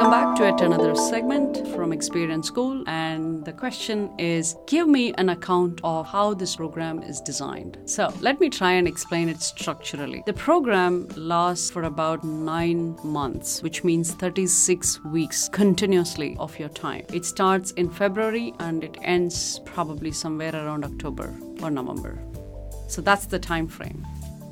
Welcome back to yet another segment from Xperian School. And the question is Give me an account of how this program is designed. So let me try and explain it structurally. The program lasts for about nine months, which means 36 weeks continuously of your time. It starts in February and it ends probably somewhere around October or November. So that's the time frame.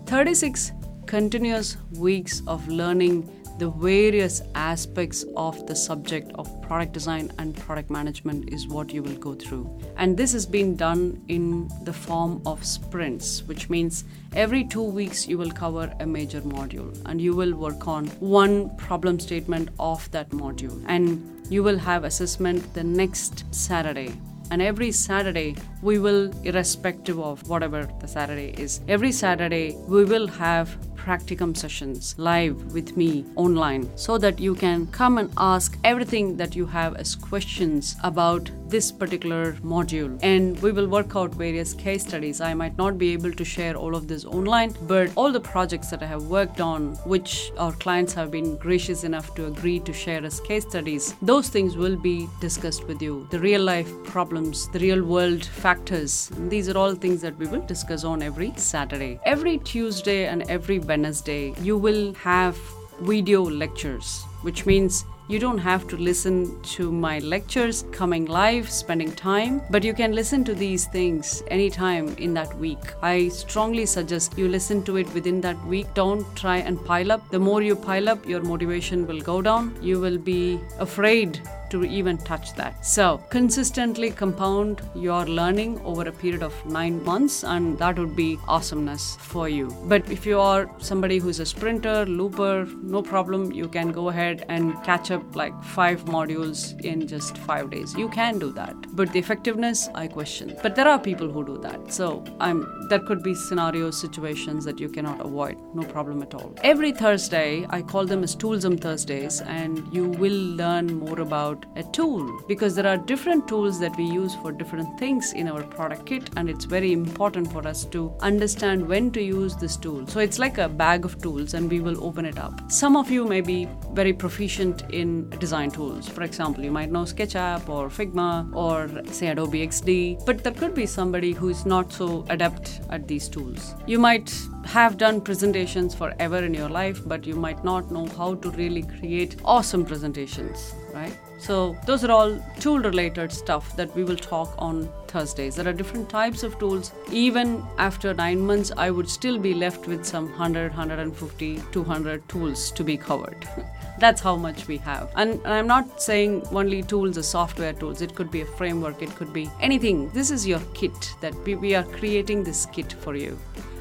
36 continuous weeks of learning the various aspects of the subject of product design and product management is what you will go through. And this has been done in the form of sprints, which means every two weeks you will cover a major module and you will work on one problem statement of that module. And you will have assessment the next Saturday and every Saturday we will, irrespective of whatever the Saturday is, every Saturday we will have practicum sessions live with me online so that you can come and ask everything that you have as questions about this particular module. And we will work out various case studies. I might not be able to share all of this online, but all the projects that I have worked on, which our clients have been gracious enough to agree to share as case studies, those things will be discussed with you. The real life problems, the real world factors. These are all things that we will discuss on every Saturday. Every Tuesday and every Wednesday, you will have video lectures, which means you don't have to listen to my lectures coming live, spending time, but you can listen to these things anytime in that week. I strongly suggest you listen to it within that week. Don't try and pile up. The more you pile up, your motivation will go down. You will be afraid to even touch that. So, consistently compound your learning over a period of nine months, and that would be awesomeness for you. But if you are somebody who's a sprinter, looper, no problem, you can go ahead and catch up like five modules in just five days. You can do that. But the effectiveness, I question. But there are people who do that. So, I'm that could be scenarios, situations that you cannot avoid. No problem at all. Every Thursday, I call them as Toolsum Thursdays, and you will learn more about about a tool because there are different tools that we use for different things in our product kit and it's very important for us to understand when to use this tool. So it's like a bag of tools and we will open it up. Some of you may be very proficient in design tools. For example, you might know SketchUp or Figma or say Adobe XD, but there could be somebody who is not so adept at these tools. You might have done presentations forever in your life, but you might not know how to really create awesome presentations, right? So, those are all tool related stuff that we will talk on Thursdays. There are different types of tools. Even after nine months, I would still be left with some 100, 150, 200 tools to be covered. That's how much we have. And, I'm not saying only tools are software tools, it could be a framework, it could be anything. This is your kit that we are creating this kit for you.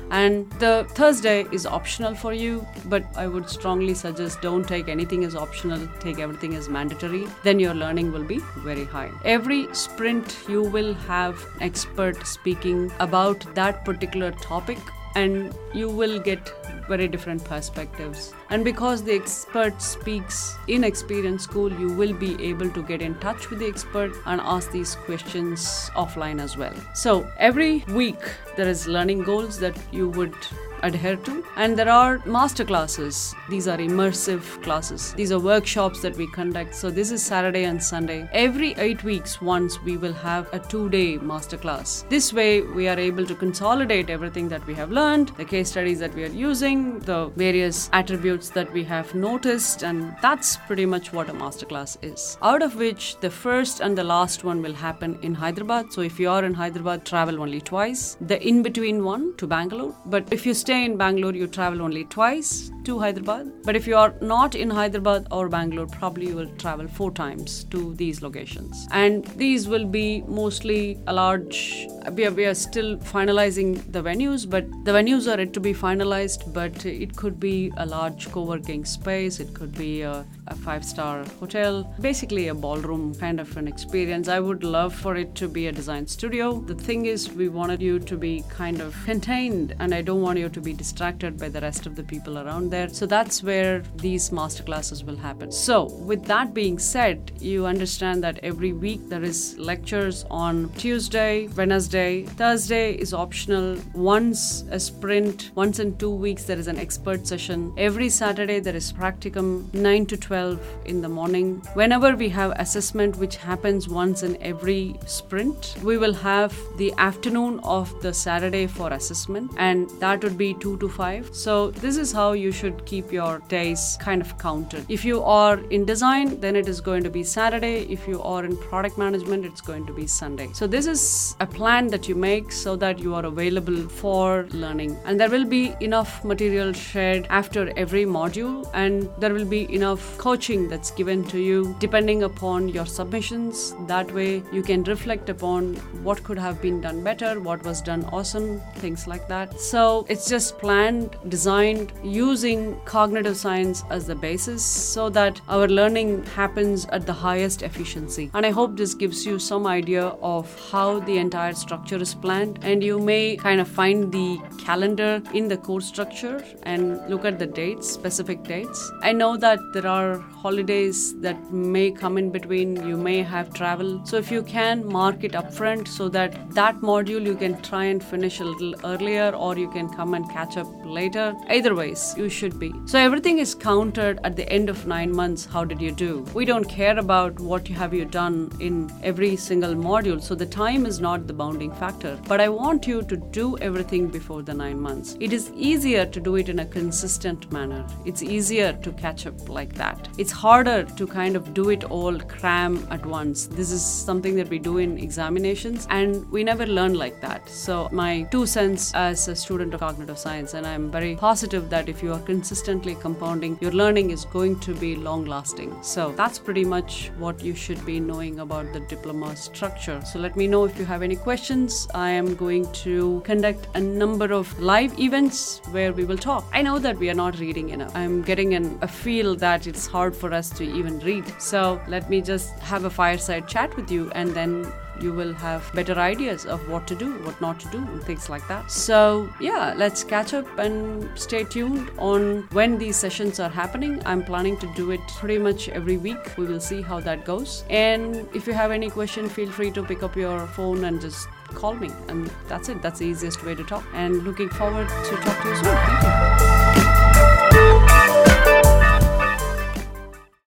And the Thursday is optional for you, but I would strongly suggest don't take anything as optional, take everything as mandatory. Then your learning will be very high. Every sprint, you will have expert speaking about that particular topic, and you will get very different perspectives. And because the expert speaks in Xperian School, you will be able to get in touch with the expert and ask these questions offline as well. So every week, there is learning goals that you would adhere to. And there are master classes. These are immersive classes. These are workshops that we conduct. So this is Saturday and Sunday. Every eight weeks, once we will have a two-day master class. This way, we are able to consolidate everything that we have learned, the case studies that we are using, the various attributes that we have noticed, and that's pretty much what a master class is. Out of which the first and the last one will happen in Hyderabad. So if you are in Hyderabad, travel only twice. The in-between one to Bangalore. But if you stay in Bangalore, you travel only twice to Hyderabad. But if you are not in Hyderabad or Bangalore, probably you will travel four times to these locations. And these will be mostly a large, we are, we are still finalizing the venues, but the venues are yet to be finalized. But it could be a large co working space, it could be a, a five star hotel, basically a ballroom kind of an experience. I would love for it to be a design studio. The thing is, we wanted you to be kind of contained, and I don't want you to be distracted by the rest of the people around there. So that's where these masterclasses will happen. So, with that being said, you understand that every week there is lectures on Tuesday, Wednesday, Thursday is optional. Once a sprint, once in two weeks there is an expert session. Every Saturday there is practicum 9 to 12 in the morning. Whenever we have assessment which happens once in every sprint, we will have the afternoon of the Saturday for assessment and that would be 2 to 5. So this is how you should keep your days kind of counted. If you are in design, then it is going to be Saturday. If you are in product management, it's going to be Sunday. So this is a plan that you make so that you are available for learning. And there will be enough material shared after every module and there will be enough coaching that's given to you depending upon your submissions. That way you can reflect upon what could have been done better, what was done awesome, things like that. So it's just planned, designed using cognitive science as the basis so that our learning happens at the highest efficiency. And I hope this gives you some idea of how the entire structure is planned. And you may kind of find the calendar in the course structure and look at the dates, specific dates. I know that there are holidays that may come in between, you may have travel. So if you can mark it upfront so that that module you can try and finish a little earlier or you can come and catch up later. Either ways, you should be. So everything is counted at the end of 9 months. How did you do? We don't care about what you have you done in every single module. So the time is not the bounding factor. But I want you to do everything before the 9 months. It is easier to do it in a consistent manner. It's easier to catch up like that. It's harder to kind of do it all cram at once. This is something that we do in examinations and we never learn like that. So my two cents as a student of cognitive science and I'm very positive that if you are consistently compounding, your learning is going to be long lasting. So that's pretty much what you should be knowing about the diploma structure. So let me know if you have any questions. I am going to conduct a number of live events where we will talk. I know that we are not reading enough. I'm getting an, a feel that it's hard for us to even read. So let me just have a fireside chat with you and then you will have better ideas of what to do, what not to do, and things like that. So, yeah, let's catch up and stay tuned on when these sessions are happening. I'm planning to do it pretty much every week. We will see how that goes. And if you have any question, feel free to pick up your phone and just call me. And that's it. That's the easiest way to talk. And looking forward to talk to you soon. Thank you.